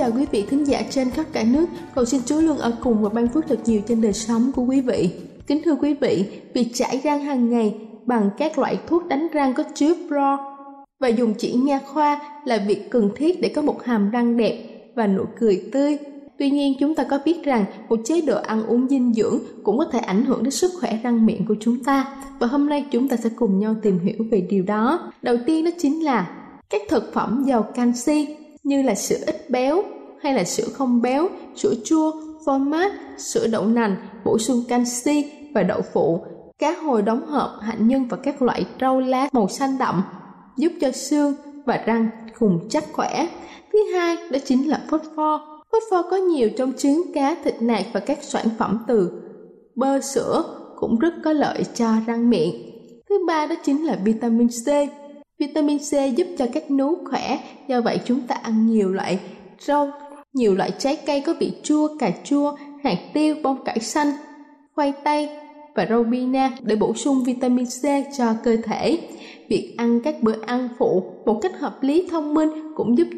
chào quý vị thính giả trên khắp cả nước. Cầu xin Chúa luôn ở cùng và ban phước thật nhiều trên đời sống của quý vị. Kính thưa quý vị, việc chải răng hàng ngày bằng các loại thuốc đánh răng có chứa fluor và dùng chỉ nha khoa là việc cần thiết để có một hàm răng đẹp và nụ cười tươi. Tuy nhiên chúng ta có biết rằng một chế độ ăn uống dinh dưỡng cũng có thể ảnh hưởng đến sức khỏe răng miệng của chúng ta. Và hôm nay chúng ta sẽ cùng nhau tìm hiểu về điều đó. Đầu tiên đó chính là các thực phẩm giàu canxi như là sữa ít béo hay là sữa không béo, sữa chua, phô mát, sữa đậu nành, bổ sung canxi và đậu phụ, cá hồi đóng hộp, hạnh nhân và các loại rau lá màu xanh đậm giúp cho xương và răng cùng chắc khỏe. Thứ hai đó chính là phốt pho. Phốt pho có nhiều trong trứng cá, thịt nạc và các sản phẩm từ bơ sữa cũng rất có lợi cho răng miệng. Thứ ba đó chính là vitamin C. Vitamin C giúp cho các nú khỏe, do vậy chúng ta ăn nhiều loại rau, nhiều loại trái cây có vị chua, cà chua, hạt tiêu, bông cải xanh, khoai tây và rau bina để bổ sung vitamin C cho cơ thể. Việc ăn các bữa ăn phụ một cách hợp lý thông minh cũng giúp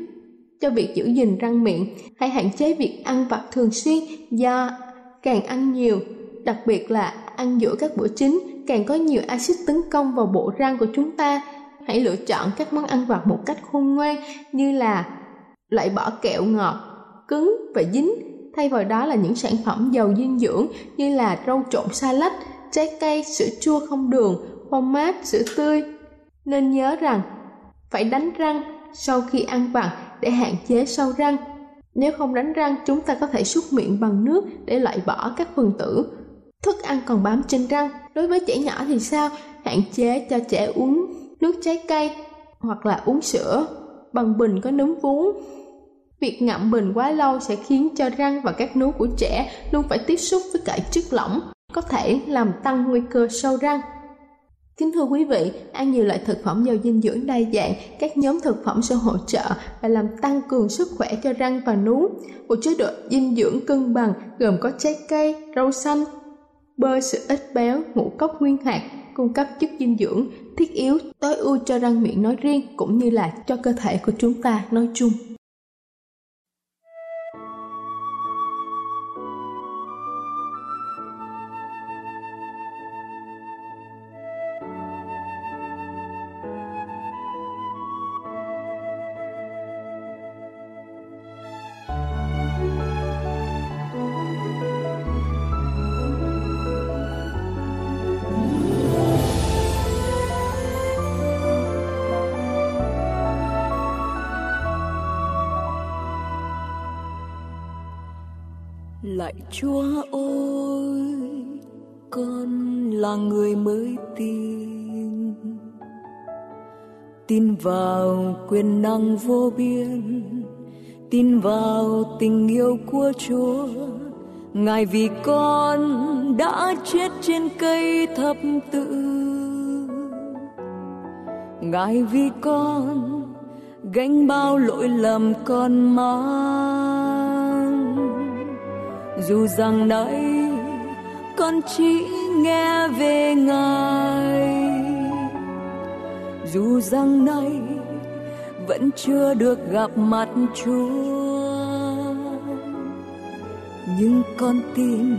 cho việc giữ gìn răng miệng. Hãy hạn chế việc ăn vặt thường xuyên do càng ăn nhiều, đặc biệt là ăn giữa các bữa chính càng có nhiều axit tấn công vào bộ răng của chúng ta hãy lựa chọn các món ăn vặt một cách khôn ngoan như là loại bỏ kẹo ngọt, cứng và dính. Thay vào đó là những sản phẩm giàu dinh dưỡng như là rau trộn salad, trái cây, sữa chua không đường, phô mát, sữa tươi. Nên nhớ rằng phải đánh răng sau khi ăn vặt để hạn chế sâu răng. Nếu không đánh răng, chúng ta có thể súc miệng bằng nước để loại bỏ các phần tử thức ăn còn bám trên răng. Đối với trẻ nhỏ thì sao? Hạn chế cho trẻ uống nước trái cây hoặc là uống sữa bằng bình có núm vú. Việc ngậm bình quá lâu sẽ khiến cho răng và các núm của trẻ luôn phải tiếp xúc với cả chất lỏng, có thể làm tăng nguy cơ sâu răng. Kính thưa quý vị, ăn nhiều loại thực phẩm giàu dinh dưỡng đa dạng, các nhóm thực phẩm sẽ hỗ trợ và làm tăng cường sức khỏe cho răng và nú. Một chế độ dinh dưỡng cân bằng gồm có trái cây, rau xanh, bơ sữa ít béo, ngũ cốc nguyên hạt, cung cấp chất dinh dưỡng, thiết yếu, tối ưu cho răng miệng nói riêng cũng như là cho cơ thể của chúng ta nói chung. Lạy chúa ôi, con là người mới tin. Tin vào quyền năng vô biên tin vào tình yêu của chúa. Ngài vì con đã chết trên cây thập tự. Ngài vì con gánh bao lỗi lầm con mang dù rằng nay con chỉ nghe về ngài, dù rằng nay vẫn chưa được gặp mặt chúa, nhưng con tin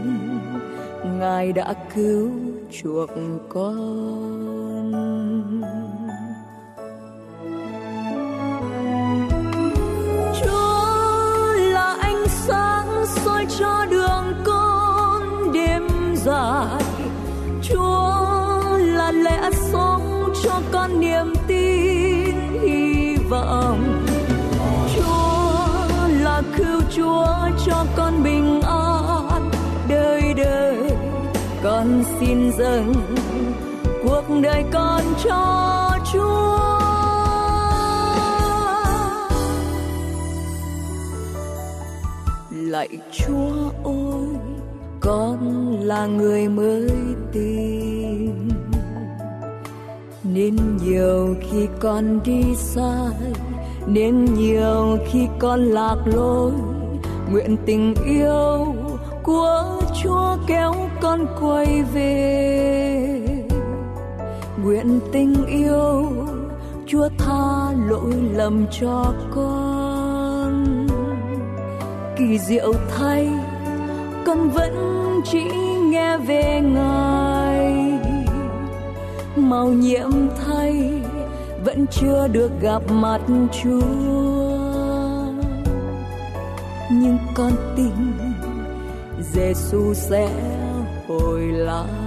ngài đã cứu chuộc con. Lẽ sống cho con niềm tin, hy vọng. Chúa là cứu chúa cho con bình an. Đời đời con xin dâng cuộc đời con cho chúa. Lạy chúa ơi, con là người mới tin nên nhiều khi con đi sai, nên nhiều khi con lạc lối. Nguyện tình yêu của chúa kéo con quay về. Nguyện tình yêu chúa tha lỗi lầm cho con. Kỳ diệu thay, con vẫn chỉ nghe về ngài màu nhiệm thay, vẫn chưa được gặp mặt chúa. Nhưng con tin Giêsu sẽ hồi lại.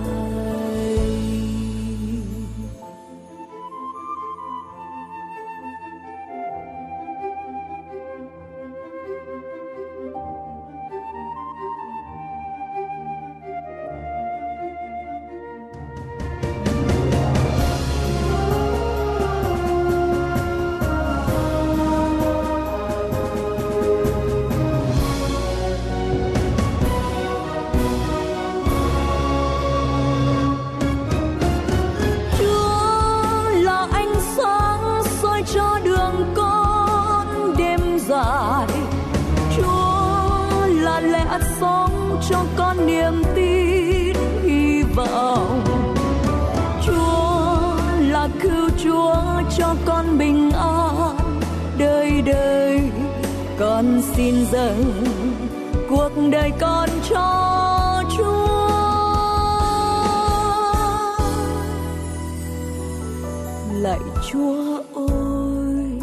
Lạy chúa ơi,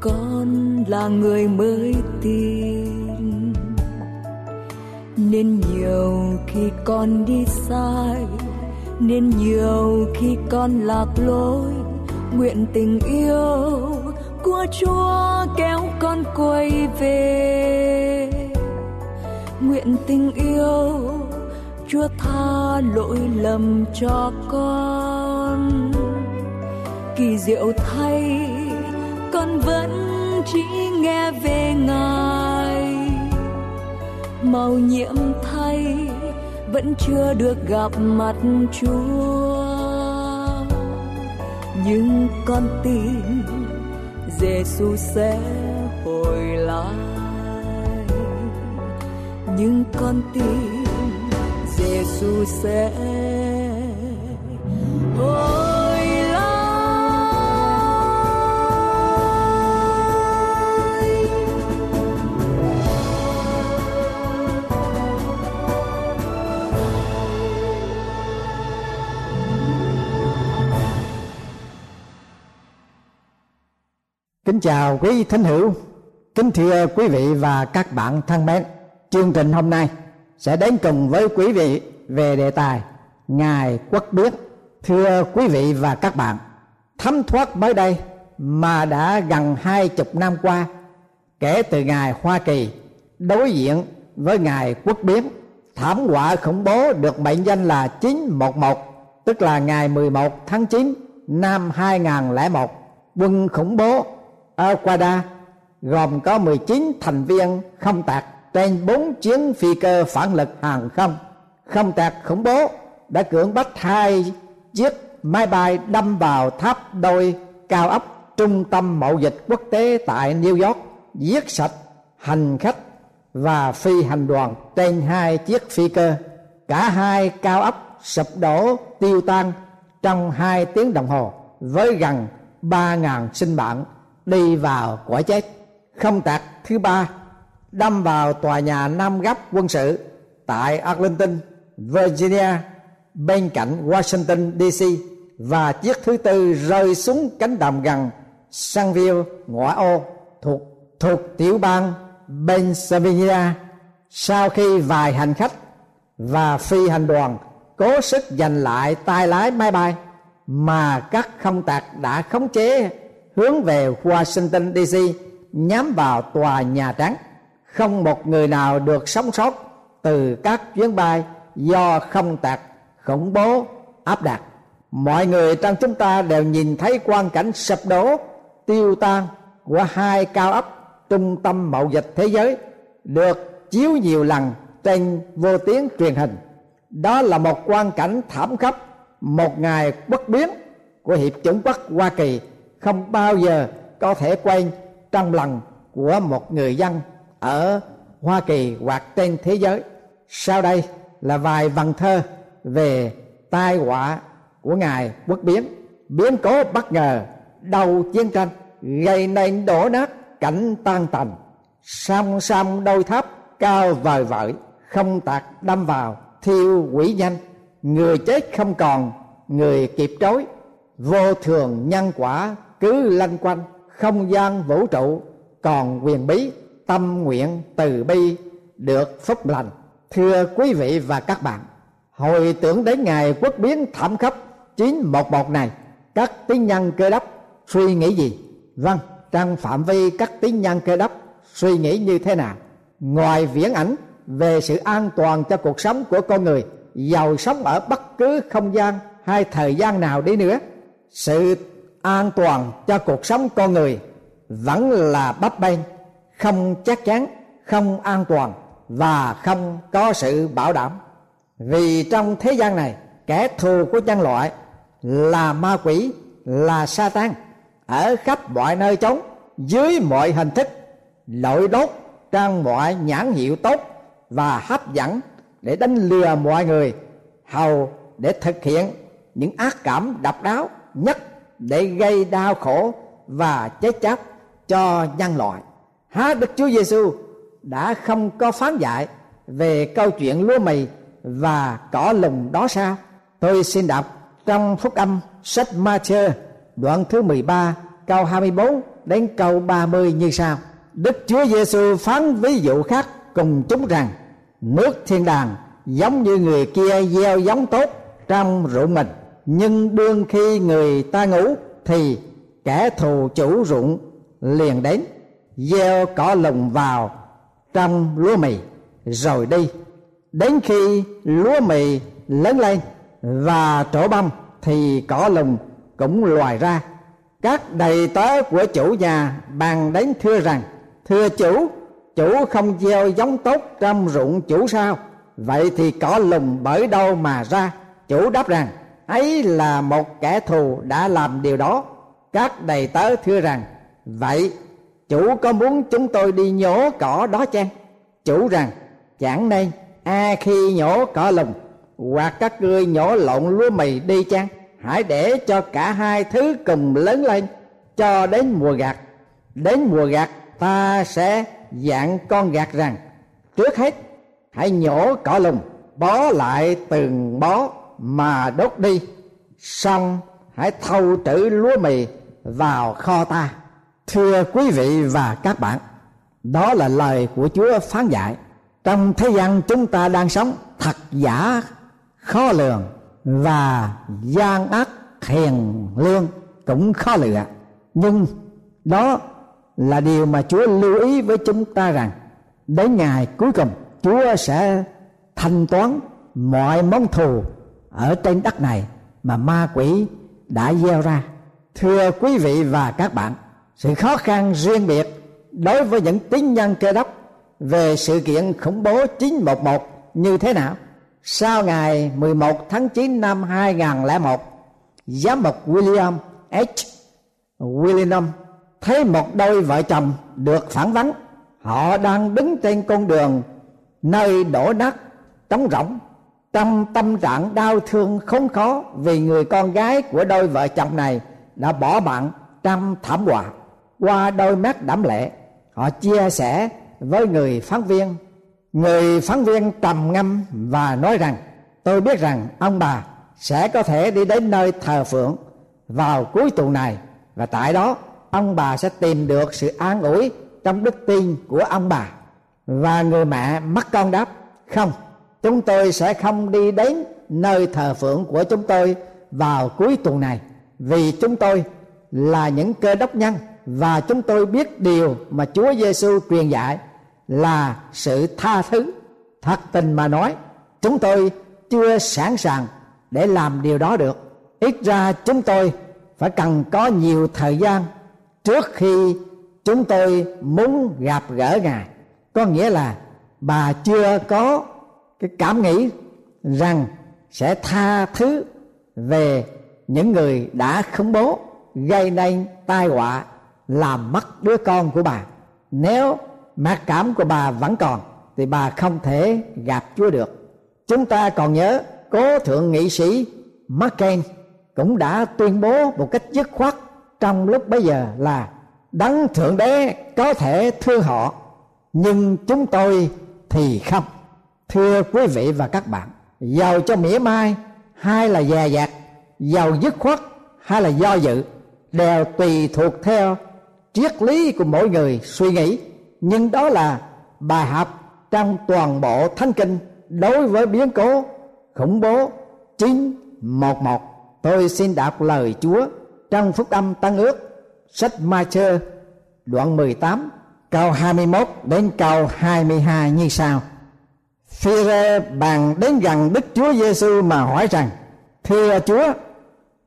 con là người mới tin. Nên nhiều khi con đi sai, nên nhiều khi con lạc lối. Nguyện tình yêu của chúa kéo con quay về. Nguyện tình yêu chúa tha lỗi lầm cho con kỳ diệu thay, con vẫn chỉ nghe về ngài. Màu nhiệm thay vẫn chưa được gặp mặt chúa. Nhưng con tin Giêsu sẽ hồi lại. Nhưng con tin Giêsu sẽ chào quý thính hữu, kính thưa quý vị và các bạn thân mến. Chương trình hôm nay sẽ đến cùng với quý vị về đề tài Ngài quốc biết. Thưa quý vị và các bạn, thấm thoát mới đây mà đã gần hai chục năm qua kể từ ngày Hoa Kỳ đối diện với ngày quốc biến thảm họa khủng bố được mệnh danh là 911 tức là ngày 11 tháng 9 năm 2001 quân khủng bố Aquada gồm có 19 thành viên không tạc trên bốn chuyến phi cơ phản lực hàng không. Không tạc khủng bố đã cưỡng bắt hai chiếc máy bay đâm vào tháp đôi cao ốc trung tâm mậu dịch quốc tế tại New York, giết sạch hành khách và phi hành đoàn trên hai chiếc phi cơ. Cả hai cao ốc sụp đổ tiêu tan trong hai tiếng đồng hồ với gần ba ngàn sinh mạng đi vào quả chết. Không tạc thứ ba. Đâm vào tòa nhà Nam gấp quân sự tại Arlington, Virginia bên cạnh Washington DC và chiếc thứ tư rơi xuống cánh đồng gần Sanville ngoại ô thuộc thuộc tiểu bang Pennsylvania. Sau khi vài hành khách và phi hành đoàn cố sức giành lại tay lái máy bay mà các không tạc đã khống chế hướng về Washington DC nhắm vào tòa nhà trắng. Không một người nào được sống sót từ các chuyến bay do không tạc, khủng bố, áp đặt. Mọi người trong chúng ta đều nhìn thấy quan cảnh sập đổ, tiêu tan của hai cao ấp trung tâm mậu dịch thế giới, được chiếu nhiều lần trên vô tuyến truyền hình. Đó là một quan cảnh thảm khốc, một ngày bất biến của hiệp chủng quốc hoa kỳ không bao giờ có thể quen trong lòng của một người dân ở hoa kỳ hoặc trên thế giới. Sau đây là vài vần thơ về tai họa của ngài quốc biến. Biến cố bất ngờ đầu chiến tranh gây nên đổ nát cảnh tan tành. Song song đôi tháp cao vời vợi không tạc đâm vào thiêu quỷ nhanh, người chết không còn người kịp trối. Vô thường nhân quả cứ lân quanh, không gian vũ trụ, còn quyền bí, tâm nguyện từ bi được phúc lành. Thưa quý vị và các bạn, hồi tưởng đến ngày quốc biến thảm khốc 911 này, các tín nhân cơ đốc suy nghĩ gì? Vâng trong phạm vi các tín nhân cơ đốc suy nghĩ như thế nào? Ngoài viễn ảnh về sự an toàn cho cuộc sống của con người, giàu sống ở bất cứ không gian hay thời gian nào đi nữa, sự an toàn cho cuộc sống con người vẫn là bấp bênh, không chắc chắn, không an toàn và không có sự bảo đảm. Vì trong thế gian này, kẻ thù của nhân loại là ma quỷ, là sa tan ở khắp mọi nơi trống dưới mọi hình thức, lội đốt trang mọi nhãn hiệu tốt và hấp dẫn để đánh lừa mọi người, hầu để thực hiện những ác cảm độc đáo nhất để gây đau khổ và chết chóc cho nhân loại. Há đức chúa giêsu đã không có phán dạy về câu chuyện lúa mì và cỏ lùng đó sao? Tôi xin đọc trong phúc âm, sách Matthew, đoạn thứ 13 câu 24 đến câu 30 như sau. Đức Chúa Giêsu phán ví dụ khác cùng chúng rằng, nước thiên đàng giống như người kia gieo giống tốt trong ruộng mình nhưng đương khi người ta ngủ thì kẻ thù chủ ruộng liền đến, gieo cỏ lùng vào trong lúa mì. Rồi đi, đến khi lúa mì lớn lên và trổ bông thì cỏ lùng cũng loài ra. Các đầy tớ của chủ nhà bàn đến thưa rằng, thưa chủ chủ không gieo giống tốt trong ruộng chủ sao? Vậy thì cỏ lùng bởi đâu mà ra? Chủ đáp rằng ấy là một kẻ thù đã làm điều đó. Các đầy tớ thưa rằng, vậy, chủ có muốn chúng tôi đi nhổ cỏ đó chăng? Chủ rằng, chẳng nên, a khi nhổ cỏ lùng hoặc các ngươi nhổ lộn lúa mì đi chăng? Hãy để cho cả hai thứ cùng lớn lên, cho đến mùa gặt. Đến mùa gặt, ta sẽ dặn con gạt rằng, trước hết, hãy nhổ cỏ lùng bó lại từng bó mà đốt đi, xong hãy thâu trữ lúa mì vào kho ta. Thưa quý vị và các bạn, đó là lời của chúa phán dạy. Trong thế gian chúng ta đang sống, thật giả, khó lường và gian ác, hiền lương cũng khó lựa nhưng đó là điều mà Chúa lưu ý với chúng ta rằng, đến ngày cuối cùng, Chúa sẽ thanh toán mọi món thù ở trên đất này mà ma quỷ đã gieo ra. Thưa quý vị và các bạn, sự khó khăn riêng biệt đối với những tín nhân cơ đốc về sự kiện khủng bố 911 như thế nào? Sau ngày 11 tháng 9 năm 2001, giám mục William H. William thấy một đôi vợ chồng được phản vấn họ đang đứng trên con đường nơi đổ nát trống rỗng trong tâm trạng đau thương không khó vì người con gái của đôi vợ chồng này đã bỏ bạn trong thảm họa. Qua đôi mắt đẫm lệ, họ chia sẻ với người phán viên. Người phán viên trầm ngâm và nói rằng, tôi biết rằng ông bà sẽ có thể đi đến nơi thờ phượng vào cuối tuần này và tại đó ông bà sẽ tìm được sự an ủi trong đức tin của ông bà. Và người mẹ mắt con đáp, không chúng tôi sẽ không đi đến nơi thờ phượng của chúng tôi vào cuối tuần này vì chúng tôi là những cơ đốc nhân và chúng tôi biết điều mà Chúa Giêsu truyền dạy là sự tha thứ. Thật tình mà nói, chúng tôi chưa sẵn sàng để làm điều đó được. Ít ra chúng tôi phải cần có nhiều thời gian trước khi chúng tôi muốn gặp gỡ ngài có nghĩa là bà chưa có cái cảm nghĩ rằng sẽ tha thứ về những người đã khống bố, gây nên tai họa, làm mất đứa con của bà. Nếu mặc cảm của bà vẫn còn, thì bà không thể gặp chúa được. Chúng ta còn nhớ, cố thượng nghị sĩ McCain cũng đã tuyên bố một cách dứt khoát trong lúc bấy giờ là đấng thượng đế có thể thương họ, nhưng chúng tôi thì không thưa quý vị và các bạn, giàu cho mỉa mai hay là dè dặt, giàu dứt khoát hay là do dự, đều tùy thuộc theo triết lý của mỗi người suy nghĩ nhưng đó là bài học trong toàn bộ thánh kinh đối với biến cố, khủng bố, chín một một tôi xin đọc lời Chúa trong phúc âm tăng ước, sách Ma-chơ đoạn 18 câu 21 đến câu 22 như sau. Phi-rê bàn đến gần Đức Chúa Giêsu mà hỏi rằng: Thưa Chúa,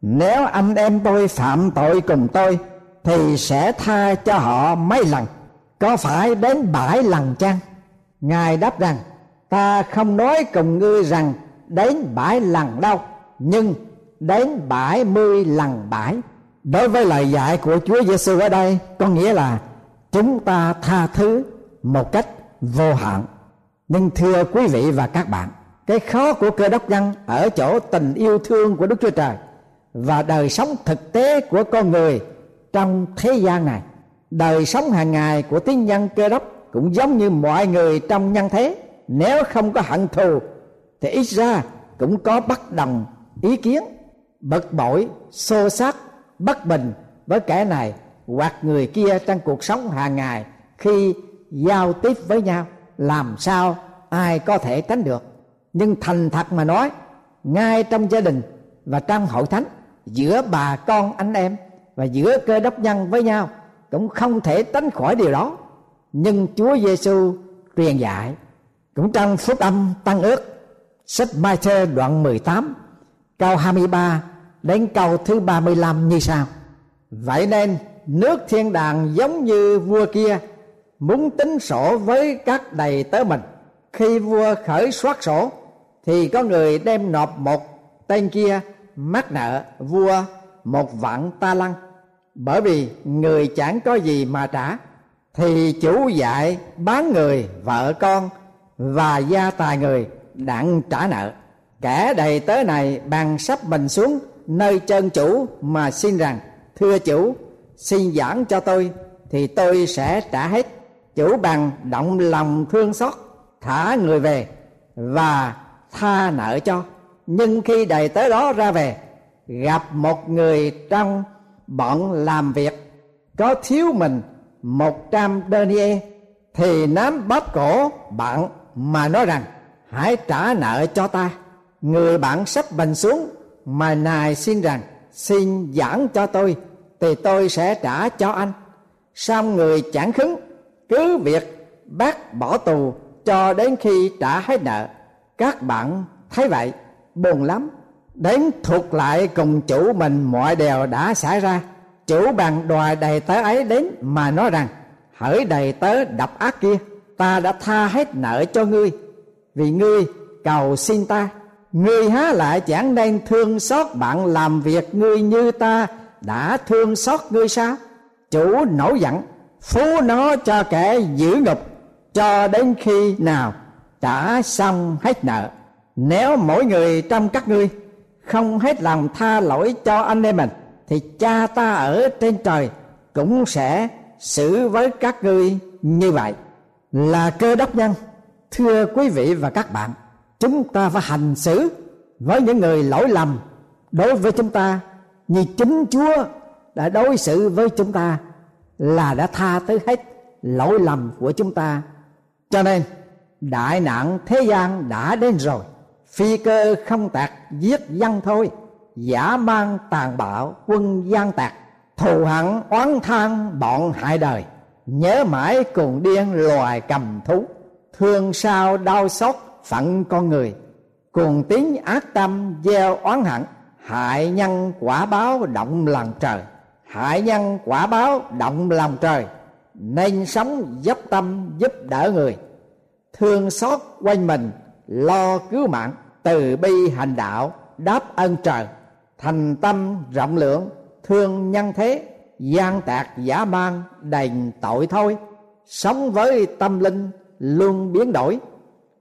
nếu anh em tôi phạm tội cùng tôi thì sẽ tha cho họ mấy lần? Có phải đến bảy lần chăng? Ngài đáp rằng: Ta không nói cùng ngươi rằng đến bảy lần đâu, nhưng đến bảy mươi lần bảy đối với lời dạy của Chúa Giêsu ở đây có nghĩa là chúng ta tha thứ một cách vô hạn nhưng thưa quý vị và các bạn, cái khó của cơ đốc nhân ở chỗ tình yêu thương của Đức Chúa Trời và đời sống thực tế của con người trong thế gian này, đời sống hàng ngày của tín nhân cơ đốc cũng giống như mọi người trong nhân thế. Nếu không có hận thù, thì ít ra cũng có bất đồng ý kiến, bực bội, xô xát, bất bình với kẻ này hoặc người kia trong cuộc sống hàng ngày khi giao tiếp với nhau làm sao ai có thể tránh được. Nhưng thành thật mà nói, ngay trong gia đình và trong hội thánh, giữa bà con anh em và giữa cơ đốc nhân với nhau cũng không thể tránh khỏi điều đó. Nhưng Chúa Giêsu truyền dạy, cũng trong phúc âm tăng ước, sách Mai Thơ đoạn 18 câu 23 đến câu thứ 35 như sau. Vậy nên nước thiên đàng giống như vua kia muốn tính sổ với các đầy tớ mình. Khi vua khởi soát sổ, thì có người đem nộp một tên kia mắc nợ vua một vạn ta lăng. Bởi vì người chẳng có gì mà trả, thì chủ dạy bán người, vợ con và gia tài người đặng trả nợ. Kẻ đầy tớ này bằng sắp mình xuống nơi chân chủ mà xin rằng, thưa chủ, xin giảng cho tôi, thì tôi sẽ trả hết chủ bằng động lòng thương xót, thả người về và tha nợ cho. Nhưng khi đầy tới đó ra về, gặp một người trong bọn làm việc có thiếu mình, một trăm denier thì nắm bóp cổ bạn mà nói rằng, hãy trả nợ cho ta. Người bạn sắp bình xuống mà nài xin rằng, xin giảng cho tôi, thì tôi sẽ trả cho anh. Xong người chẳng khứng cứ việc bác bỏ tù cho đến khi trả hết nợ. Các bạn thấy vậy, buồn lắm. Đến thuộc lại cùng chủ mình, mọi điều đã xảy ra. Chủ bằng đòi đầy tớ ấy đến mà nói rằng, hỡi đầy tớ độc ác kia, ta đã tha hết nợ cho ngươi. Vì ngươi cầu xin ta, ngươi há lại chẳng nên thương xót bạn làm việc ngươi như ta đã thương xót ngươi sao? Chủ nổi giận phú nó cho kẻ giữ ngục, cho đến khi nào trả xong hết nợ. Nếu mỗi người trong các ngươi không hết lòng tha lỗi cho anh em mình, thì cha ta ở trên trời cũng sẽ xử với các ngươi như vậy. Là cơ đốc nhân, thưa quý vị và các bạn, chúng ta phải hành xử với những người lỗi lầm đối với chúng ta, như chính chúa đã đối xử với chúng ta là đã tha tới hết lỗi lầm của chúng ta. Cho nên, đại nạn thế gian đã đến rồi. Phi cơ không tạc, giết dân thôi. Giả mang tàn bạo, quân gian tạc. Thù hận oán than, bọn hại đời. Nhớ mãi cùng điên, loài cầm thú. Thương sao đau xót, phận con người. Cùng tiếng ác tâm, gieo oán hận hại nhân quả báo, động lòng trời hại nhân quả báo động lòng trời, nên sống dốc tâm, giúp đỡ người. Thương xót quanh mình, lo cứu mạng, từ bi hành đạo, đáp ân trời. Thành tâm rộng lượng, thương nhân thế, gian tạc giả mang đành tội thôi. Sống với tâm linh luôn biến đổi,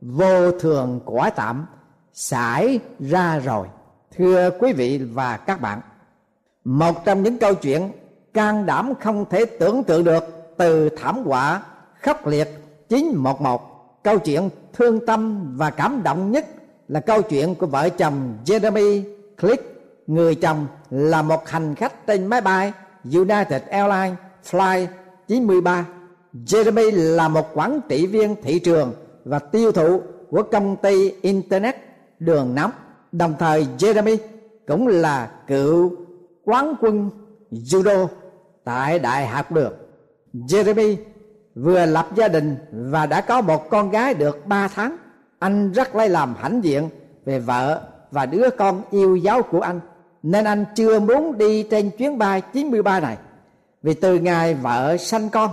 vô thường quả tạm xảy ra rồi. Thưa quý vị và các bạn một trong những câu chuyện can đảm không thể tưởng tượng được từ thảm họa khốc liệt 911 câu chuyện thương tâm và cảm động nhất là câu chuyện của vợ chồng Jeremy Click. Người chồng là một hành khách trên máy bay United Airlines Flight 93 Jeremy là một quản trị viên thị trường và tiêu thụ của công ty Internet đường nóng. Đồng thời Jeremy cũng là cựu quán quân judo tại đại học được. Jeremy vừa lập gia đình và đã có một con gái được 3 tháng. Anh rất lấy làm hãnh diện về vợ và đứa con yêu dấu của anh, nên anh chưa muốn đi trên chuyến bay 93 này. Vì từ ngày vợ sanh con,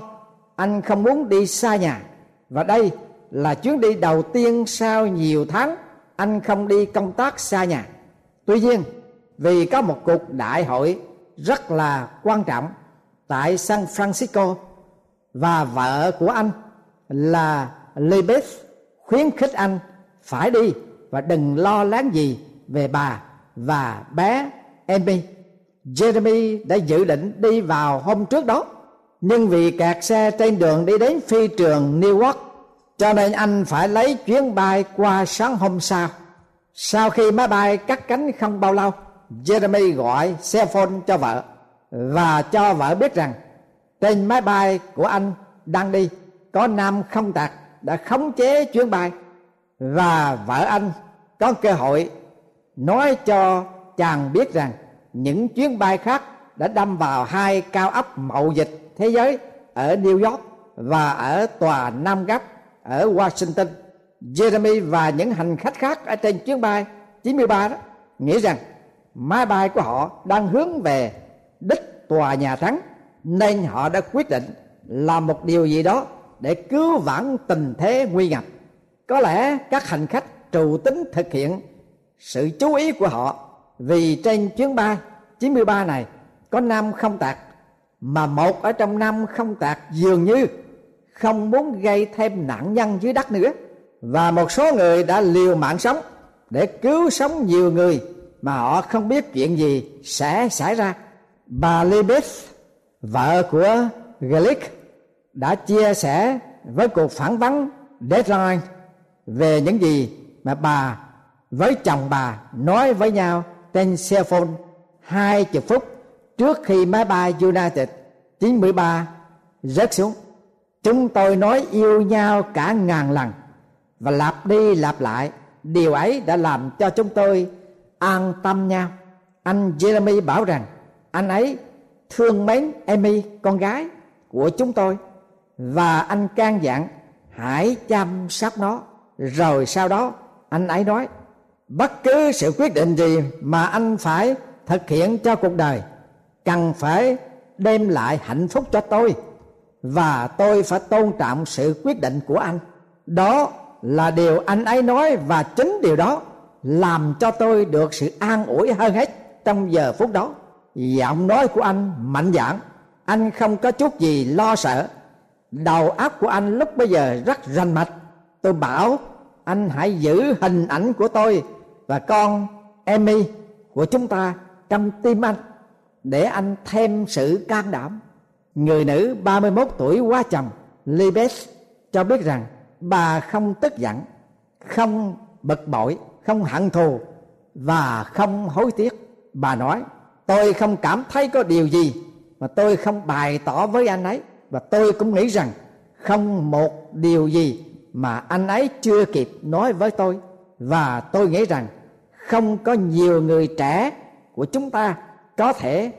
anh không muốn đi xa nhà. Và đây là chuyến đi đầu tiên sau nhiều tháng anh không đi công tác xa nhà. Tuy nhiên vì có một cuộc đại hội rất là quan trọng tại San Francisco và vợ của anh là Elizabeth khuyến khích anh phải đi và đừng lo lắng gì về bà và bé Amy. Jeremy đã dự định đi vào hôm trước đó, nhưng vì kẹt xe trên đường đi đến phi trường New York, cho nên anh phải lấy chuyến bay qua sáng hôm sau sau khi máy bay cắt cánh không bao lâu Jeremy gọi xe phone cho vợ và cho vợ biết rằng trên máy bay của anh đang đi, có nam không tạc đã khống chế chuyến bay và vợ anh có cơ hội nói cho chàng biết rằng những chuyến bay khác đã đâm vào hai cao ốc mậu dịch thế giới ở New York và ở tòa Nam Gap ở Washington. Jeremy và những hành khách khác ở trên chuyến bay 93 đó nghĩ rằng máy bay của họ đang hướng về đích tòa nhà trắng, nên họ đã quyết định làm một điều gì đó để cứu vãn tình thế nguy ngập. Có lẽ các hành khách trù tính thực hiện sự chú ý của họ vì trên chuyến bay 93 này có năm không tạc, mà một ở trong năm không tạc dường như không muốn gây thêm nạn nhân dưới đất nữa và một số người đã liều mạng sống để cứu sống nhiều người mà họ không biết chuyện gì sẽ xảy ra bà Libeth, vợ của Glick đã chia sẻ với cuộc phỏng vấn Deadline về những gì mà bà với chồng bà nói với nhau trên xe phone hai chục phút trước khi máy bay United 93 rớt xuống. Chúng tôi nói yêu nhau cả ngàn lần và lặp đi lặp lại. Điều ấy đã làm cho chúng tôi an tâm nhau. Anh Jeremy bảo rằng, anh ấy thương mến Amy, con gái của chúng tôi, và anh can dặn hãy chăm sóc nó. Rồi sau đó, anh ấy nói, bất cứ sự quyết định gì mà anh phải thực hiện cho cuộc đời, cần phải đem lại hạnh phúc cho tôi, và tôi phải tôn trọng sự quyết định của anh. Đó là điều anh ấy nói và chính điều đó làm cho tôi được sự an ủi hơn hết trong giờ phút đó. Giọng nói của anh mạnh dạn, anh không có chút gì lo sợ. Đầu óc của anh lúc bây giờ rất rành mạch. Tôi bảo, anh hãy giữ hình ảnh của tôi và con Emmy của chúng ta trong tim anh để anh thêm sự can đảm. Người nữ 31 tuổi quá chồng, libes, cho biết rằng bà không tức giận, không bực bội không hận thù và không hối tiếc. Bà nói, tôi không cảm thấy có điều gì mà tôi không bày tỏ với anh ấy. Và tôi cũng nghĩ rằng không một điều gì mà anh ấy chưa kịp nói với tôi. Và tôi nghĩ rằng không có nhiều người trẻ của chúng ta có thể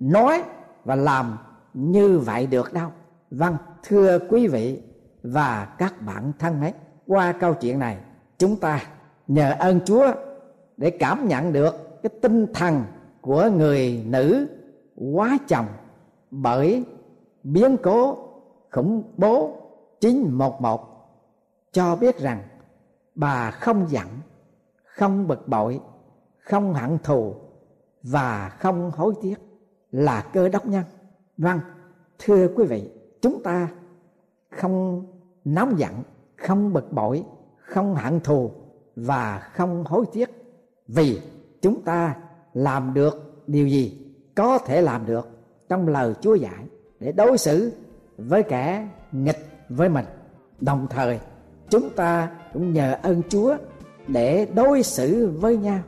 nói và làm như vậy được đâu. Vâng thưa quý vị và các bạn thân mến, qua câu chuyện này, chúng ta nhờ ơn chúa để cảm nhận được cái tinh thần của người nữ quá chồng bởi biến cố khủng bố 911 cho biết rằng bà không giận, không bực bội, không hận thù và không hối tiếc là cơ đốc nhân. Vâng, thưa quý vị, chúng ta không nóng giận, không bực bội, không hận thù và không hối tiếc, vì chúng ta làm được điều gì có thể làm được trong lời Chúa dạy để đối xử với kẻ nghịch với mình. Đồng thời, chúng ta cũng nhờ ơn Chúa để đối xử với nhau,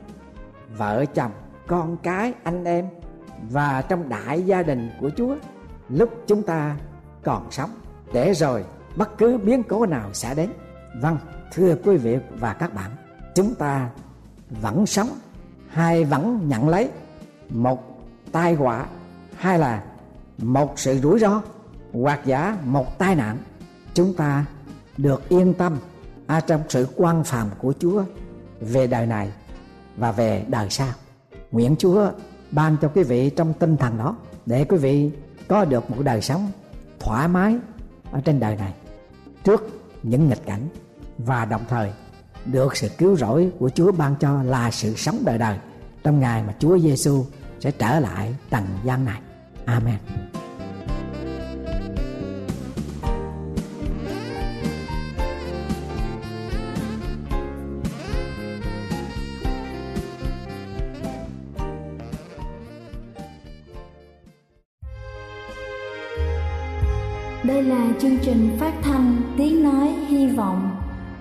vợ chồng, con cái, anh em và trong đại gia đình của Chúa, lúc chúng ta còn sống. Để rồi bất cứ biến cố nào sẽ đến vâng thưa quý vị và các bạn, chúng ta vẫn sống hay vẫn nhận lấy, một tai họa hay là một sự rủi ro, hoặc giả một tai nạn, chúng ta được yên tâm ở trong sự quan phàm của Chúa về đời này và về đời sau. Nguyện Chúa ban cho quý vị trong tinh thần đó để quý vị có được một đời sống thoải mái ở trên đời này trước những nghịch cảnh và đồng thời, được sự cứu rỗi của Chúa ban cho là sự sống đời đời trong ngày mà Chúa Giêsu sẽ trở lại trần gian này. Amen. Đây là chương trình phát thanh Tiếng Nói Hy Vọng